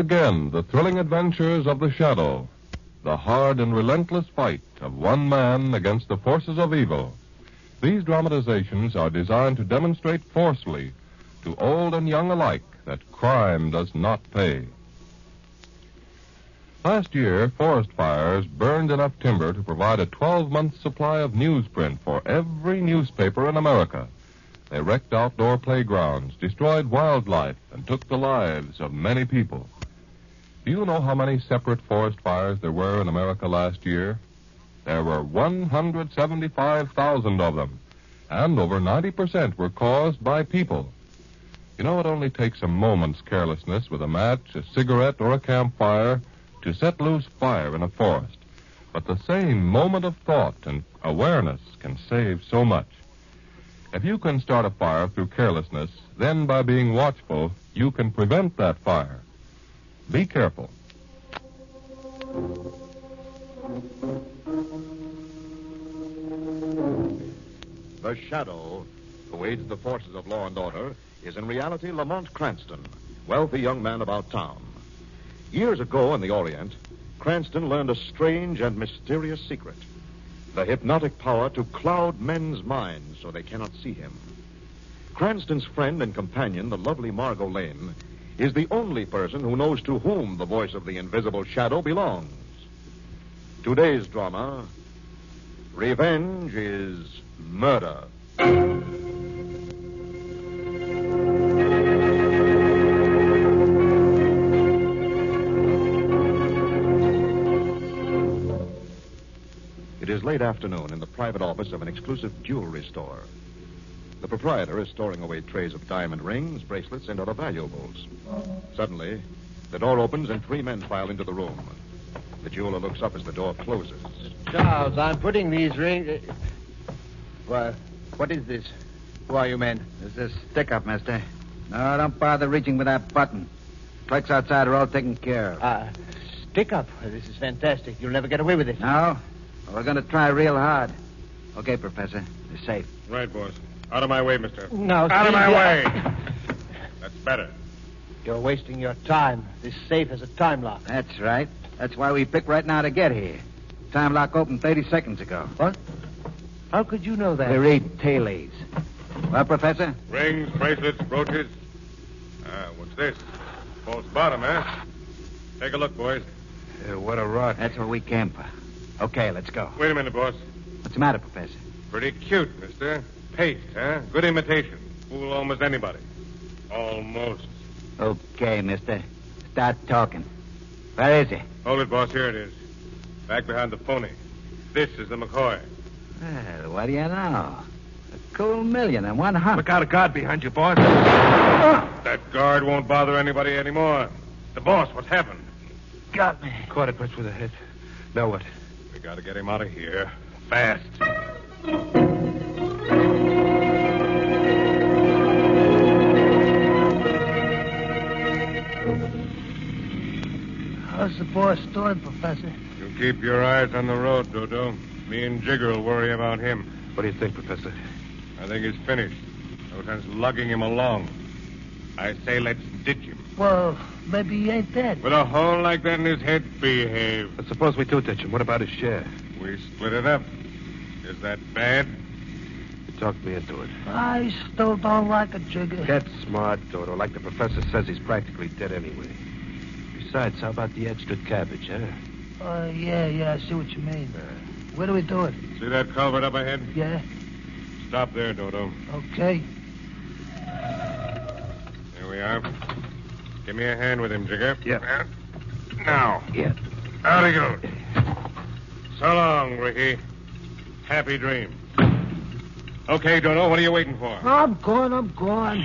again, the thrilling adventures of the Shadow, the hard and relentless fight of one man against the forces of evil. These dramatizations are designed to demonstrate forcefully to old and young alike that crime does not pay. Last year, forest fires burned enough timber to provide a 12 month supply of newsprint for every newspaper in America. They wrecked outdoor playgrounds, destroyed wildlife, and took the lives of many people. Do you know how many separate forest fires there were in America last year? There were 175,000 of them, and over 90% were caused by people. You know, it only takes a moment's carelessness with a match, a cigarette, or a campfire to set loose fire in a forest. But the same moment of thought and awareness can save so much. If you can start a fire through carelessness, then by being watchful, you can prevent that fire. Be careful. The Shadow, who aids the forces of law and order, is in reality Lamont Cranston, wealthy young man about town. Years ago in the Orient, Cranston learned a strange and mysterious secret the hypnotic power to cloud men's minds so they cannot see him. Cranston's friend and companion, the lovely Margot Lane, is the only person who knows to whom the voice of the invisible shadow belongs. Today's drama Revenge is Murder. It is late afternoon in the private office of an exclusive jewelry store. The proprietor is storing away trays of diamond rings, bracelets, and other valuables. Suddenly, the door opens and three men file into the room. The jeweler looks up as the door closes. Charles, I'm putting these rings. Well, what is this? Who are you men? This is a stick up, mister. No, don't bother reaching for that button. Clerks outside are all taken care of. Ah, stick up. This is fantastic. You'll never get away with it. No? Well, we're going to try real hard. Okay, Professor. They're safe. Right, boss. Out of my way, mister. No, Out of my you- way. That's better. You're wasting your time. This safe has a time lock. That's right. That's why we picked right now to get here. Time lock opened 30 seconds ago. What? How could you know that? We read tea leaves. Well, Professor? Rings, bracelets, brooches. Ah, what's this? False bottom, eh? Take a look, boys. what a rot. That's what we came for. Okay, let's go. Wait a minute, boss. What's the matter, Professor? Pretty cute, mister. Paste, huh? Good imitation. Fool almost anybody. Almost. Okay, mister. Start talking. Where is he? Hold it, boss. Here it is. Back behind the pony. This is the McCoy. Well, what do you know? A cool million and one hundred. Look out, a guard behind you, boss. That guard won't bother anybody anymore. The boss, what's happened? Got me. Caught it much with a hit. Now what? We gotta get him out of here. Fast. How's the boss doing, Professor? You keep your eyes on the road, Dodo. Me and Jigger will worry about him. What do you think, Professor? I think he's finished. No sense lugging him along. I say let's ditch him. Well, maybe he ain't dead. With a hole like that in his head, behave. But suppose we do ditch him. What about his share? We split it up. Is that bad? You talked me into it. I still don't like a jigger. Get smart, Dodo. Like the professor says, he's practically dead anyway. Besides, how about the extra cabbage, huh? Uh, yeah, yeah, I see what you mean. Where do we do it? See that culvert up ahead? Yeah, Stop there, Dodo. okay. There we are. Give me a hand with him, Jigger. Yeah. Now. Yeah. Out he goes. So long, Ricky. Happy dreams. Okay, Dodo, what are you waiting for? I'm gone, I'm gone.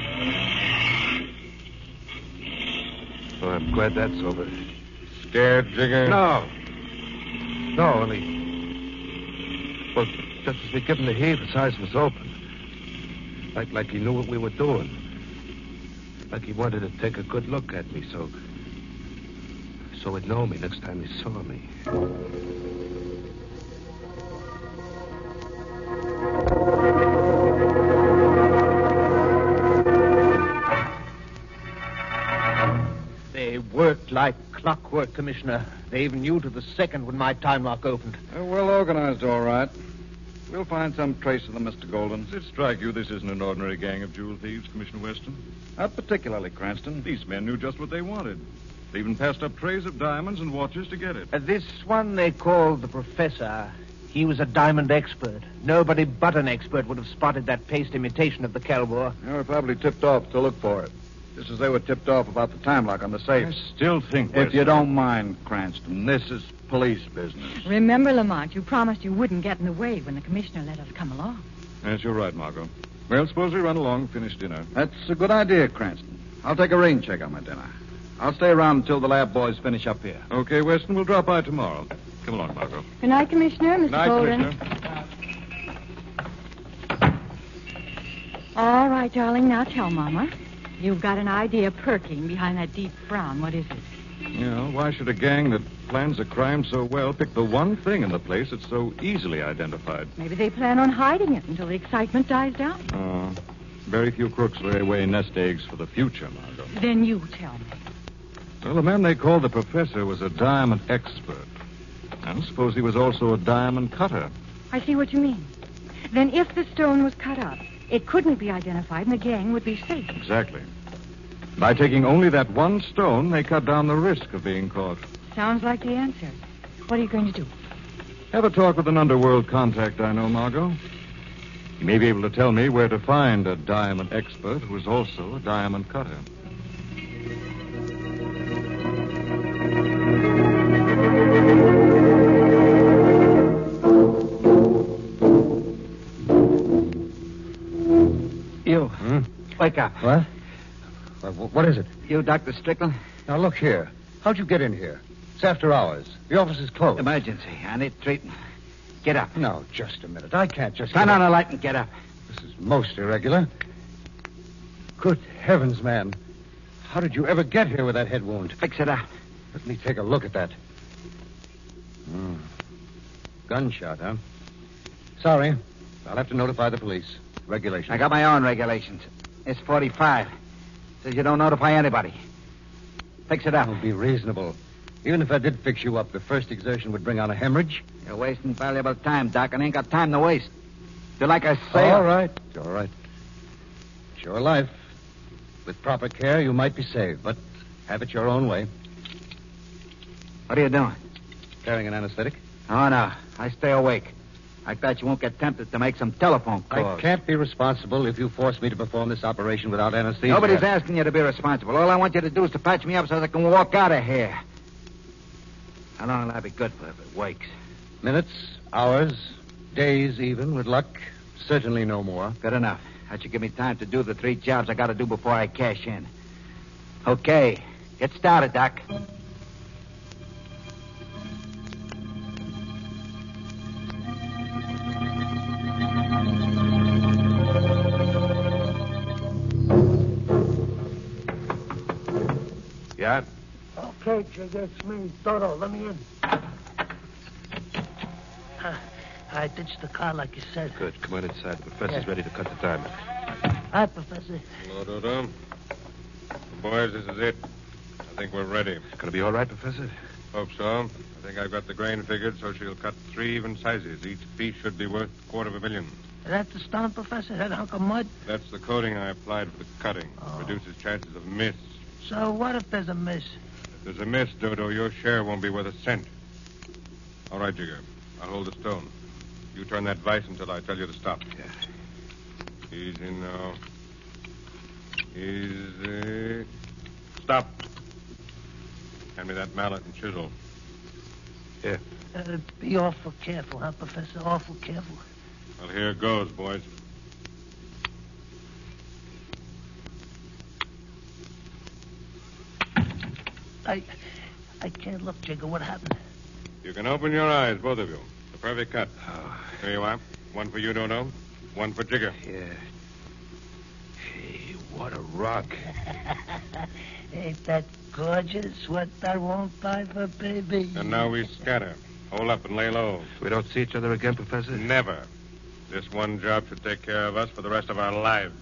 I'm glad that's over. Scared, Jigger? No. No, only. Well, just as we give him the heave, his eyes was open. Like, like he knew what we were doing. Like he wanted to take a good look at me, so. So he'd know me next time he saw me. Like clockwork, Commissioner. They even knew to the second when my time lock opened. They're well organized, all right. We'll find some trace of them, Mr. Golden. Does it strike you this isn't an ordinary gang of jewel thieves, Commissioner Weston? Not particularly, Cranston. These men knew just what they wanted. They even passed up trays of diamonds and watches to get it. Uh, this one they called the Professor. He was a diamond expert. Nobody but an expert would have spotted that paste imitation of the Kelbor. They were probably tipped off to look for it. Just as they were tipped off about the time lock on the safe. I still think, If you don't mind, Cranston, this is police business. Remember, Lamont, you promised you wouldn't get in the way when the commissioner let us come along. Yes, you're right, Margot. Well, suppose we run along and finish dinner. That's a good idea, Cranston. I'll take a rain check on my dinner. I'll stay around until the lab boys finish up here. Okay, Weston, we'll drop by tomorrow. Come along, Margot. Good night, Commissioner, Mr. Night, Golden. Commissioner. All right, darling, now tell Mama. You've got an idea perking behind that deep frown. What is it? You know, why should a gang that plans a crime so well pick the one thing in the place that's so easily identified? Maybe they plan on hiding it until the excitement dies down. Uh, very few crooks lay away nest eggs for the future, Margot. Then you tell me. Well, the man they called the professor was a diamond expert. And suppose he was also a diamond cutter. I see what you mean. Then if the stone was cut up, it couldn't be identified and the gang would be safe. Exactly. By taking only that one stone, they cut down the risk of being caught. Sounds like the answer. What are you going to do? Have a talk with an underworld contact I know, Margot. He may be able to tell me where to find a diamond expert who is also a diamond cutter. Wake up. What? What is it? You, Dr. Strickland? Now, look here. How'd you get in here? It's after hours. The office is closed. Emergency. I need treatment. Get up. No, just a minute. I can't just. Turn on the light and get up. This is most irregular. Good heavens, man. How did you ever get here with that head wound? Fix it up. Let me take a look at that. Hmm. Gunshot, huh? Sorry. I'll have to notify the police. Regulations. I got my own regulations. It's 45. Says you don't notify anybody. Fix it up. Don't be reasonable. Even if I did fix you up, the first exertion would bring on a hemorrhage. You're wasting valuable time, Doc, and I ain't got time to waste. Do like I say. All right. All right. It's your life. With proper care, you might be saved, but have it your own way. What are you doing? Carrying an anesthetic? Oh, no. I stay awake. Like bet you won't get tempted to make some telephone calls. I can't be responsible if you force me to perform this operation without anesthesia. Nobody's asking you to be responsible. All I want you to do is to patch me up so I can walk out of here. How long will that be good for if it wakes? Minutes, hours, days, even, with luck. Certainly no more. Good enough. That should give me time to do the three jobs I got to do before I cash in. Okay. Get started, Doc. Okay, Jigger, it's me, Dodo. Let me in. Huh. I ditched the car like you said. Good. Come on inside. The professor's Yeah. ready to cut the diamond. Hi, Professor. Hello, Dodo. Boys, this is it. I think we're ready. Gonna be all right, Professor? Hope so. I think I've got the grain figured, so she'll cut three even sizes. Each piece should be worth a quarter of a million. Is that the stone, Professor? That hunk of mud? That's the coating I applied for the cutting. Oh. Reduces chances of miss. So what if there's a miss? If there's a miss, Dodo, your share won't be worth a cent. All right, Jigger. I'll hold the stone. You turn that vice until I tell you to stop. Easy now. Easy. Stop. Hand me that mallet and chisel. Here. Uh, be awful careful, huh, Professor? Awful careful. Well, here goes, boys. I, I can't look, Jigger. What happened? You can open your eyes, both of you. The perfect cut. Here you are. One for you, Dodo. One for Jigger. Yeah. Hey, what a rock. Ain't that gorgeous? What I won't buy for baby. And now we scatter. Hold up and lay low. We don't see each other again, Professor? Never. This one job should take care of us for the rest of our lives.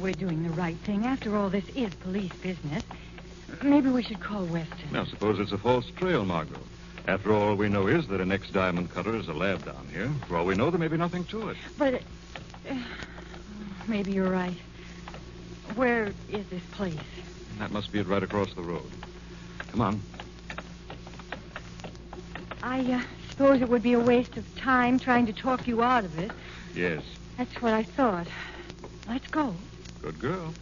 We're doing the right thing? After all, this is police business. Maybe we should call Weston. Now, suppose it's a false trail, Margot. After all, we know is that an ex-diamond cutter is a lab down here. For all we know, there may be nothing to it. But uh, maybe you're right. Where is this place? That must be it right across the road. Come on. I uh, suppose it would be a waste of time trying to talk you out of it. Yes. That's what I thought. Let's go. Good girl.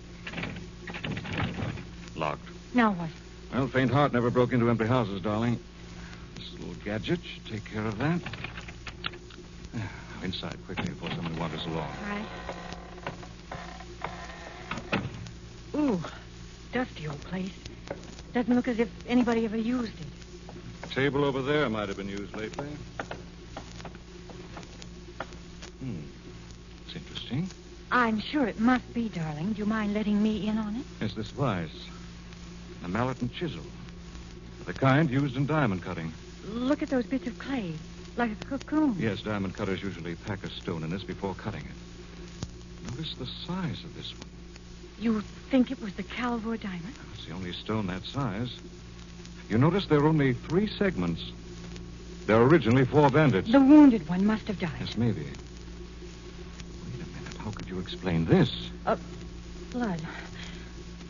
Locked. Now what? Well, faint heart never broke into empty houses, darling. This little gadget should take care of that. Inside, quickly, before someone wanders along. All right. Ooh, dusty old place. Doesn't look as if anybody ever used it. Table over there might have been used lately. Hmm. It's interesting. I'm sure it must be, darling. Do you mind letting me in on it? Yes, this vise. A mallet and chisel. The kind used in diamond cutting. Look at those bits of clay, like a cocoon. Yes, diamond cutters usually pack a stone in this before cutting it. Notice the size of this one. You think it was the Calvor diamond? It's the only stone that size. You notice there are only three segments. There were originally four bandits. The wounded one must have died. Yes, maybe. Wait a minute. How could you explain this? Blood.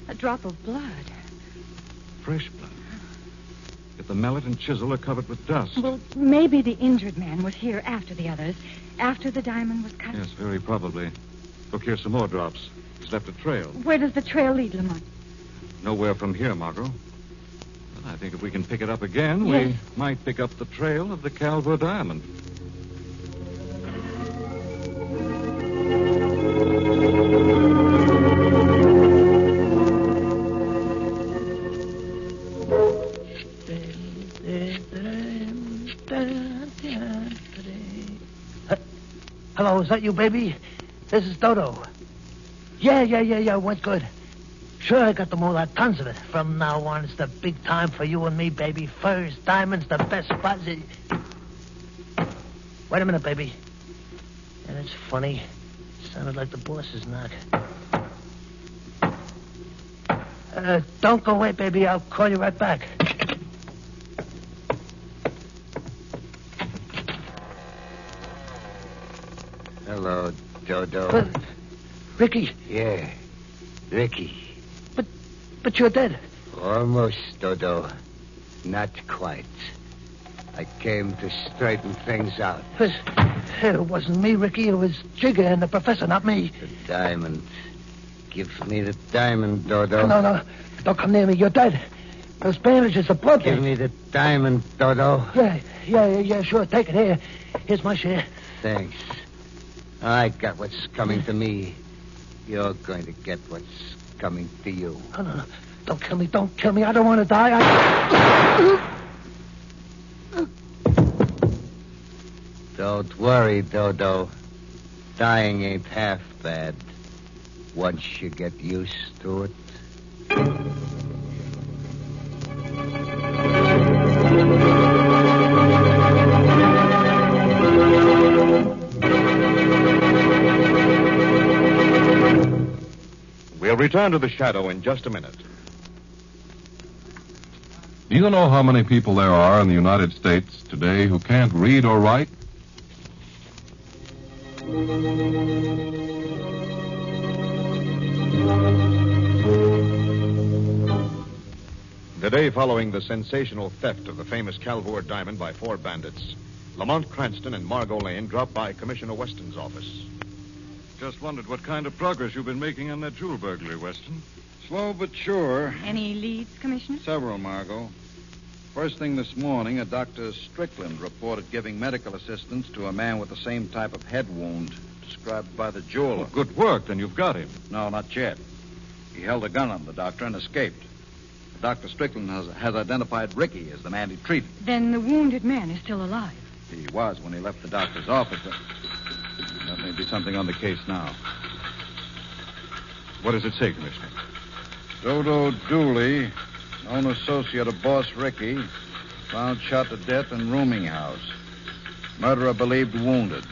A drop of blood. Fresh blood. Yet the mallet and chisel are covered with dust. Well, maybe the injured man was here after the others, after the diamond was cut. Yes, very probably. Look, here's some more drops. He's left a trail. Where does the trail lead, Lamont? Nowhere from here, Margot. Well, I think if we can pick it up again, Yes. we might pick up the trail of the Calvo diamond. Is that you, baby? This is Dodo. Yeah, yeah, yeah, yeah, went good. Sure, I got the moolah, tons of it. From now on, it's the big time for you and me, baby. Furs, diamonds, the best spots. Wait a minute, baby. Yeah, that's funny. Sounded like the boss's knock. Uh, don't go away, baby. I'll call you right back. Hello, Dodo. But, Ricky, Yeah, Ricky. but but you're dead. Almost, Dodo. Not quite. I came to straighten things out. But, it wasn't me, Ricky. It was Jigger and the professor, not me. The diamond. Give me the diamond, Dodo. No, no. Don't come near me. You're dead. Those bandages are blood. Give me the diamond, Dodo. Yeah, yeah, yeah, yeah, sure. Take it here. Here's my share. Thanks. I got what's coming to me. You're going to get what's coming to you. No, no, no. Don't kill me. Don't kill me. I don't want to die. I... don't worry, Dodo. Dying ain't half bad once you get used to it. Return to the shadow in just a minute. Do you know how many people there are in the United States today who can't read or write? The day following the sensational theft of the famous Calvor diamond by four bandits, Lamont Cranston and Margot Lane dropped by Commissioner Weston's office. Just wondered what kind of progress you've been making on that jewel burglary, Weston. Slow but sure. Any leads, Commissioner? Several, Margot. First thing this morning, a Dr. Strickland reported giving medical assistance to a man with the same type of head wound described by the jeweler. Oh, good work. Then you've got him. No, not yet. He held a gun on the doctor and escaped. Dr. Strickland has, has identified Ricky as the man he treated. Then the wounded man is still alive. He was when he left the doctor's office. But... That may be something on the case now. What does it say, Commissioner? Dodo Dooley, known associate of Boss Ricky, found shot to death in rooming house. Murderer believed wounded.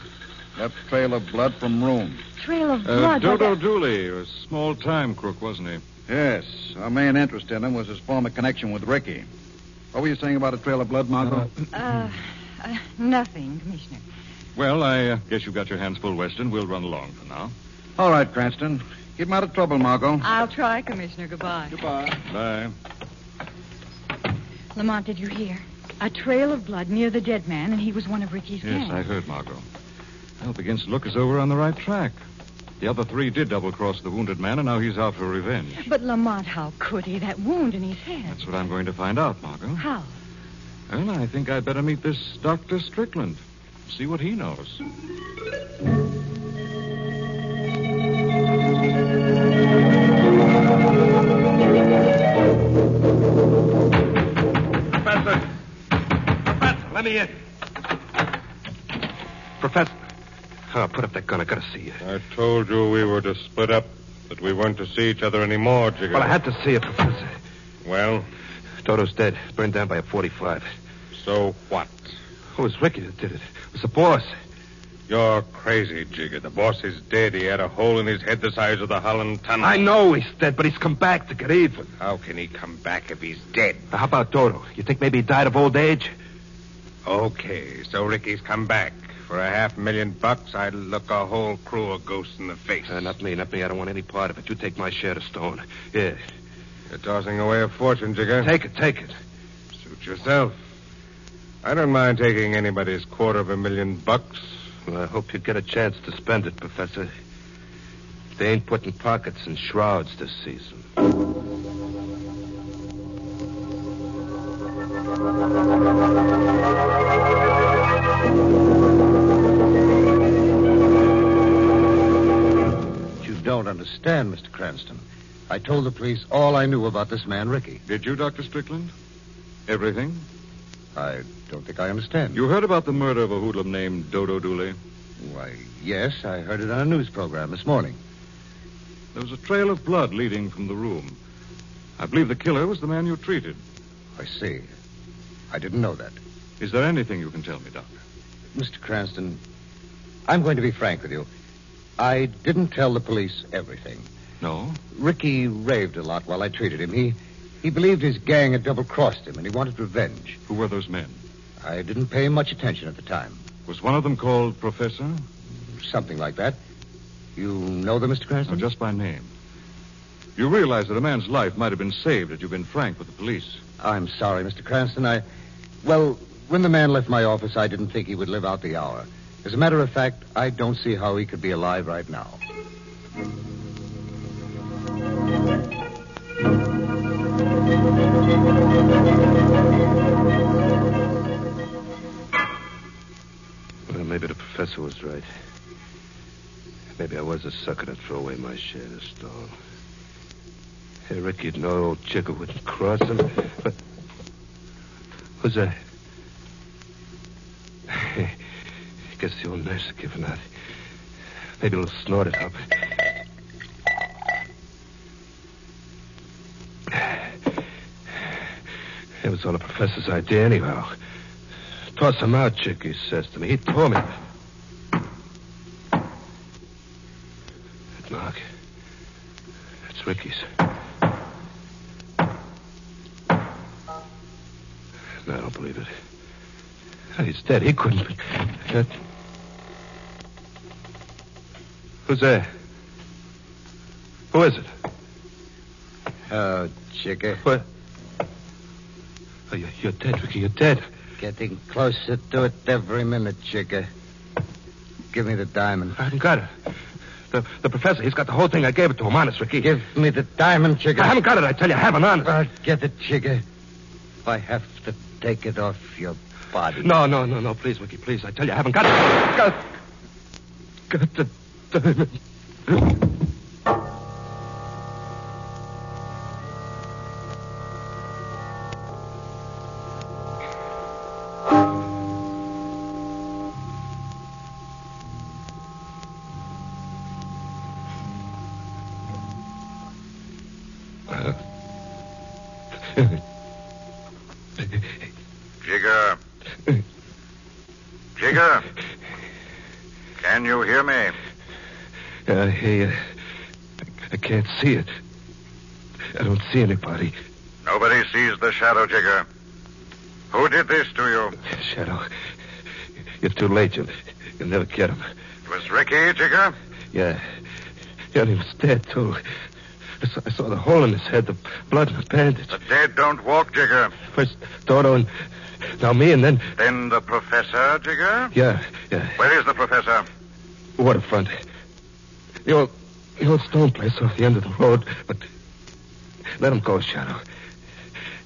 Left trail of blood from room. Trail of Uh, blood. Dodo like Dooley, a small time crook, wasn't he? Yes. Our main interest in him was his former connection with Ricky. What were you saying about a trail of blood, Margot? a- Uh, uh, nothing, Commissioner. Well, I uh, guess you've got your hands full, Weston. We'll run along for now. All right, Cranston. Keep him out of trouble, Margot. I'll try, Commissioner. Goodbye. Goodbye. Bye. Lamont, did you hear? A trail of blood near the dead man, and he was one of Ricky's Yes, gang. I heard, Margot. Well, it begins to look as though we're on the right track. The other three did double cross the wounded man, and now he's out for revenge. But Lamont, how could he? That wound in his head. That's what I'm going to find out, Margot. How? Well, I think I'd better meet this Dr. Strickland. See what he knows. Professor! Professor, let me in. Professor. Oh, put up that gun. I gotta see you. I told you we were to split up, that we weren't to see each other anymore, Jigger. Well, I had to see it, Professor. Well, Dodo's dead. Burned down by a 45. so what? It was Ricky that did it. It was the boss. You're crazy, Jigger. The boss is dead. He had a hole in his head the size of the Holland Tunnel. I know he's dead, but he's come back to get even. How can he come back if he's dead? Now, how about Dodo? You think maybe he died of old age? Okay, so Ricky's come back. For a half million bucks, I'd look a whole crew of ghosts in the face. Uh, not me, not me. I don't want any part of it. You take my share of stone. Yeah. You're tossing away a fortune, Jigger. Take it, take it. Suit yourself. I don't mind taking anybody's quarter of a million bucks. Well, I hope you get a chance to spend it, Professor. They ain't putting pockets in shrouds this season. You don't understand, Mr. Cranston. I told the police all I knew about this man, Ricky. Did you, Dr. Strickland? Everything? I don't think I understand. You heard about the murder of a hoodlum named Dodo Dooley? Why, yes, I heard it on a news program this morning. There was a trail of blood leading from the room. I believe the killer was the man you treated. I see. I didn't know that. Is there anything you can tell me, Doctor? Mr. Cranston, I'm going to be frank with you. I didn't tell the police everything. No? Ricky raved a lot while I treated him. He he believed his gang had double crossed him and he wanted revenge. Who were those men? I didn't pay much attention at the time. Was one of them called Professor? Something like that. You know them, Mr. Cranston? just by name? You realize that a man's life might have been saved had you been frank with the police. I'm sorry, Mr. Cranston. I. Well, when the man left my office, I didn't think he would live out the hour. As a matter of fact, I don't see how he could be alive right now. Maybe was right. Maybe I was a sucker to throw away my share of stone. Hey, Ricky'd know old Jigger wouldn't cross him, but... Who's that? Guess the old nurse had given out. Maybe little snort it up. It was all the professor's idea, anyhow. Toss him out, Chick, he says to me. He told me. Mark. That's Ricky's. No, I don't believe it. He's dead. He couldn't be. That... Who's there? Who is it? Oh, Jigger. What? Oh, you're, you're dead, Ricky. You're dead. Getting closer to it every minute, Jigger. Give me the diamond. I haven't got it. The, the professor, he's got the whole thing. I gave it to him. Honest, Ricky. Give me the diamond, Jigger. I haven't got it, I tell you. I haven't, honest. I'll get it, Jigger. I have to take it off your body. No, no, no, no. Please, Ricky, please. I tell you, I haven't got it. Got, got the diamond. Jigger. Jigger. Can you hear me? I hear you. I, can't see it. I don't see anybody. Nobody sees the shadow, Jigger. Who did this to you? Shadow. You're too late. You'll, you'll never get him. It was Ricky, Jigger? Yeah. Yeah, and he was dead, too. I saw, I saw the hole in his head, the blood and the bandage. The dead don't walk, Jigger. First Dodo and now me, and then. Then the professor, Jigger? Yeah, yeah. Where is the professor? Waterfront. The old, the old stone place off the end of the road. But let him go, Shadow.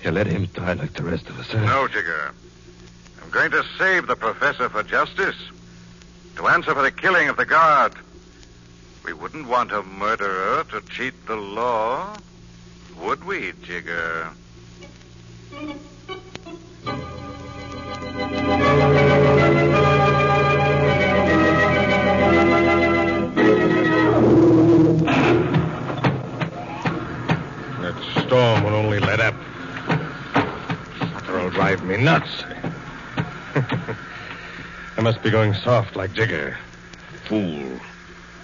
Yeah, let him die like the rest of us. Huh? No, Jigger. I'm going to save the professor for justice. To answer for the killing of the guard. We wouldn't want a murderer to cheat the law, would we, Jigger? I must be going soft like Jigger. Fool.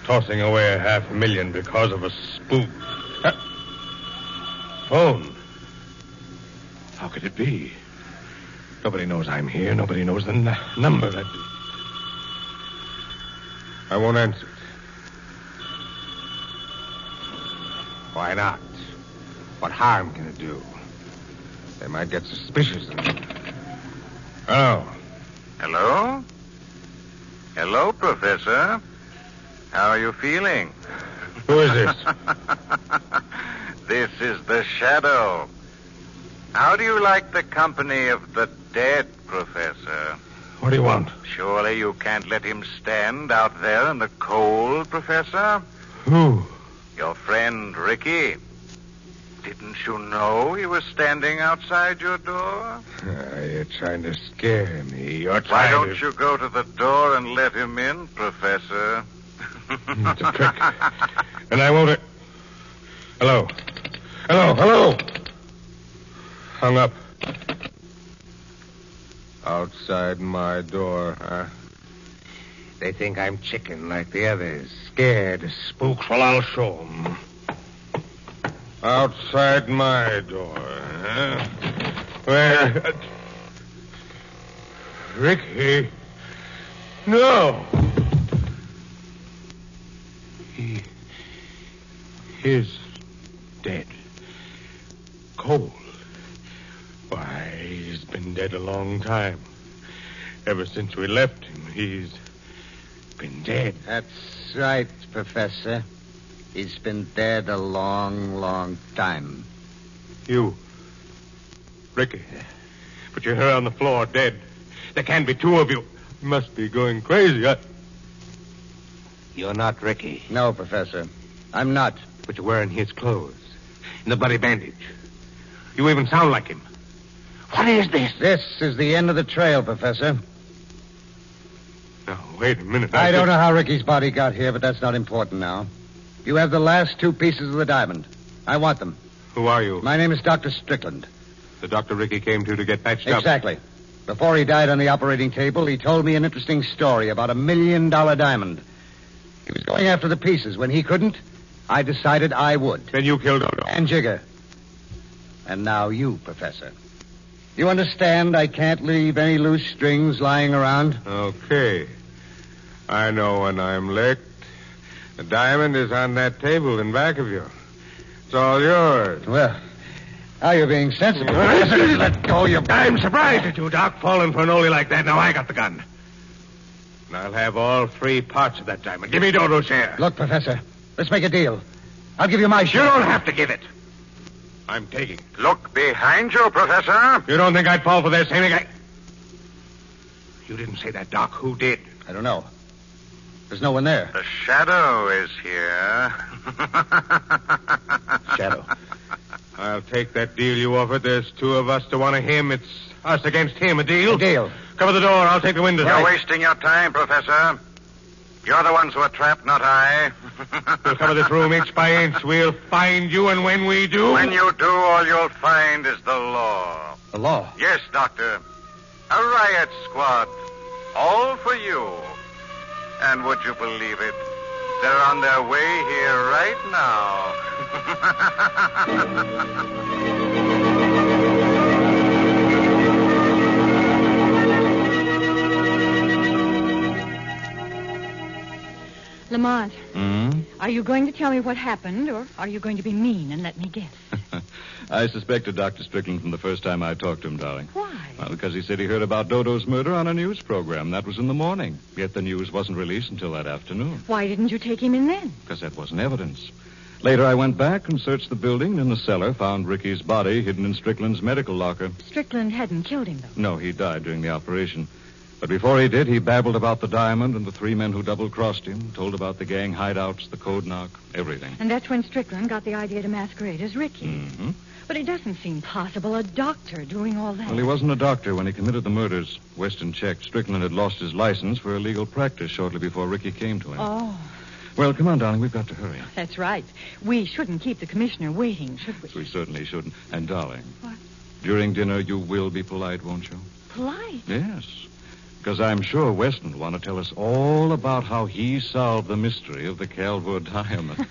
Tossing away a half million because of a spook. Uh, phone. How could it be? Nobody knows I'm here. Nobody knows the n- number. I... I won't answer it. Why not? What harm can it do? They might get suspicious. Hello? Hello, Professor. How are you feeling? Who is this? this is the Shadow. How do you like the company of the dead, Professor? What do you want? Surely you can't let him stand out there in the cold, Professor? Who? Your friend Ricky. Didn't you know he was standing outside your door? Uh, you're trying to scare me. You're Why don't to... you go to the door and let him in, Professor? It's a trick. and I won't... Hello. Hello, hello. Hung up. Outside my door, huh? They think I'm chicken like the others. Scared of spooks. Well, I'll show 'em. Outside my door, huh? Where... Ricky? No! He is dead. Cold. Why, he's been dead a long time. Ever since we left him, he's been dead. That's right, Professor. He's been dead a long, long time. You. Ricky. Put your hair on the floor, dead. There can't be two of you. You must be going crazy. I... You're not Ricky. No, Professor. I'm not. But you're wearing his clothes. And the bloody bandage. You even sound like him. What is this? This is the end of the trail, Professor. Now, wait a minute. I don't know how Ricky's body got here, but that's not important now. You have the last two pieces of the diamond. I want them. Who are you? My name is Dr. Strickland. The doctor Ricky came to to get patched up. Exactly. Before he died on the operating table, he told me an interesting story about a million dollar diamond. He was going after the pieces. When he couldn't, I decided I would. Then you killed Dodo. And Jigger. And now you, Professor. You understand I can't leave any loose strings lying around? Okay. I know when I'm licked. The diamond is on that table in back of you. It's all yours. Well, now you're being sensible. Let go your... I'm surprised at you, Doc, falling for an oldie like that. Now I got the gun. And I'll have all three parts of that diamond. Give me Dodo's share. Look, Professor, let's make a deal. I'll give you my share. You don't have to give it. I'm taking. it. Look behind you, Professor. You don't think I'd fall for this? Anything I... You didn't say that, Doc. Who did? I don't know. There's no one there. The shadow is here. Shadow. I'll take that deal you offered. There's two of us to one of him. It's us against him. A deal? A deal. Cover the door. I'll take the windows. You're wasting your time, Professor. You're the ones who are trapped, not I. We'll cover this room inch by inch. We'll find you, and when we do. When you do, all you'll find is the law. The law? Yes, Doctor. A riot squad. All for you. And would you believe it? They're on their way here right now. Lamont, Hmm? Are you going to tell me what happened, or are you going to be mean and let me guess? I suspected Dr. Strickland from the first time I talked to him, darling. Why? Well, because he said he heard about Dodo's murder on a news program. That was in the morning. Yet the news wasn't released until that afternoon, Why didn't you take him in then? because that wasn't evidence. Later, I went back and searched the building and in the cellar, found Ricky's body hidden in Strickland's medical locker. Strickland hadn't killed him, though. No, he died during the operation. But before he did, he babbled about the diamond and the three men who double crossed him, told about the gang hideouts, the code knock, everything. And that's when Strickland got the idea to masquerade as Ricky. Mm-hmm. But it doesn't seem possible. A doctor doing all that. Well, he wasn't a doctor when he committed the murders. Weston checked. Strickland had lost his license for illegal practice shortly before Ricky came to him. Oh, Well, come on, darling. We've got to hurry. that's right. We shouldn't keep the commissioner waiting, should we? We certainly shouldn't. And, darling, What? during dinner, you will be polite, won't you? Polite. Yes. Because I'm sure Weston will want to tell us all about how he solved the mystery of the Calwood diamond.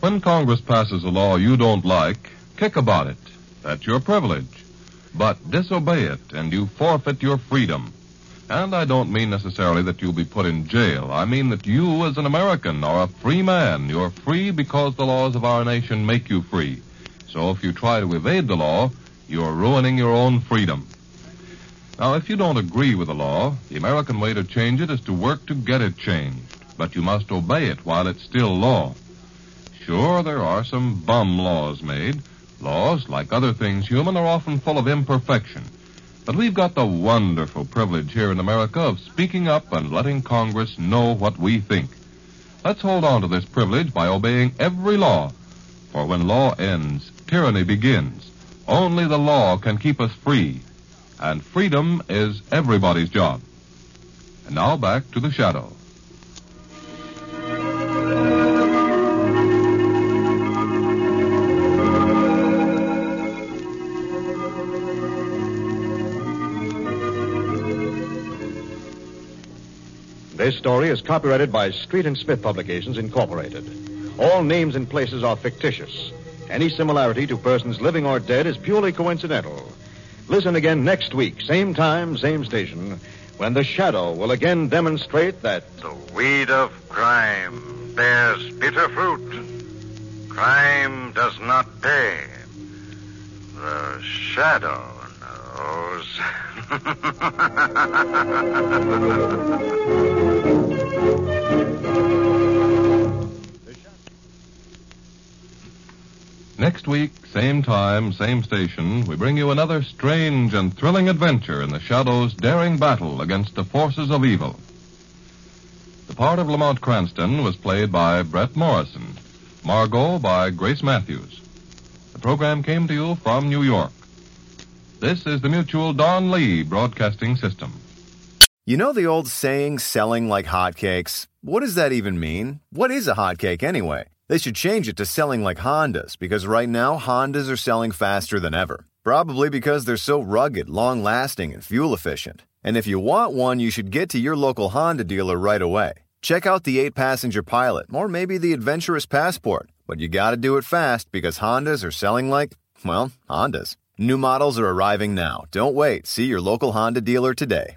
When Congress passes a law you don't like, kick about it. That's your privilege. But disobey it, and you forfeit your freedom. And I don't mean necessarily that you'll be put in jail. I mean that you, as an American, are a free man. You're free because the laws of our nation make you free. So if you try to evade the law, you're ruining your own freedom. Now, if you don't agree with the law, the American way to change it is to work to get it changed. But you must obey it while it's still law. Sure, there are some bum laws made. Laws, like other things human, are often full of imperfection. But we've got the wonderful privilege here in America of speaking up and letting Congress know what we think. Let's hold on to this privilege by obeying every law. For when law ends, tyranny begins. Only the law can keep us free. And freedom is everybody's job. And now back to the shadow. This story is copyrighted by Street and Smith Publications, Incorporated. All names and places are fictitious. Any similarity to persons living or dead is purely coincidental. Listen again next week, same time, same station, when the shadow will again demonstrate that The weed of crime bears bitter fruit. Crime does not pay. The shadow knows. Next week, same time, same station, we bring you another strange and thrilling adventure in the Shadow's daring battle against the forces of evil. The part of Lamont Cranston was played by Bret Morrison, Margot by Grace Matthews. The program came to you from New York. This is the Mutual Don Lee Broadcasting System. You know the old saying, selling like hotcakes? What does that even mean? What is a hotcake anyway? They should change it to selling like Hondas because right now Hondas are selling faster than ever. Probably because they're so rugged, long lasting, and fuel efficient. And if you want one, you should get to your local Honda dealer right away. Check out the 8 passenger pilot or maybe the adventurous passport. But you gotta do it fast because Hondas are selling like, well, Hondas. New models are arriving now. Don't wait. See your local Honda dealer today.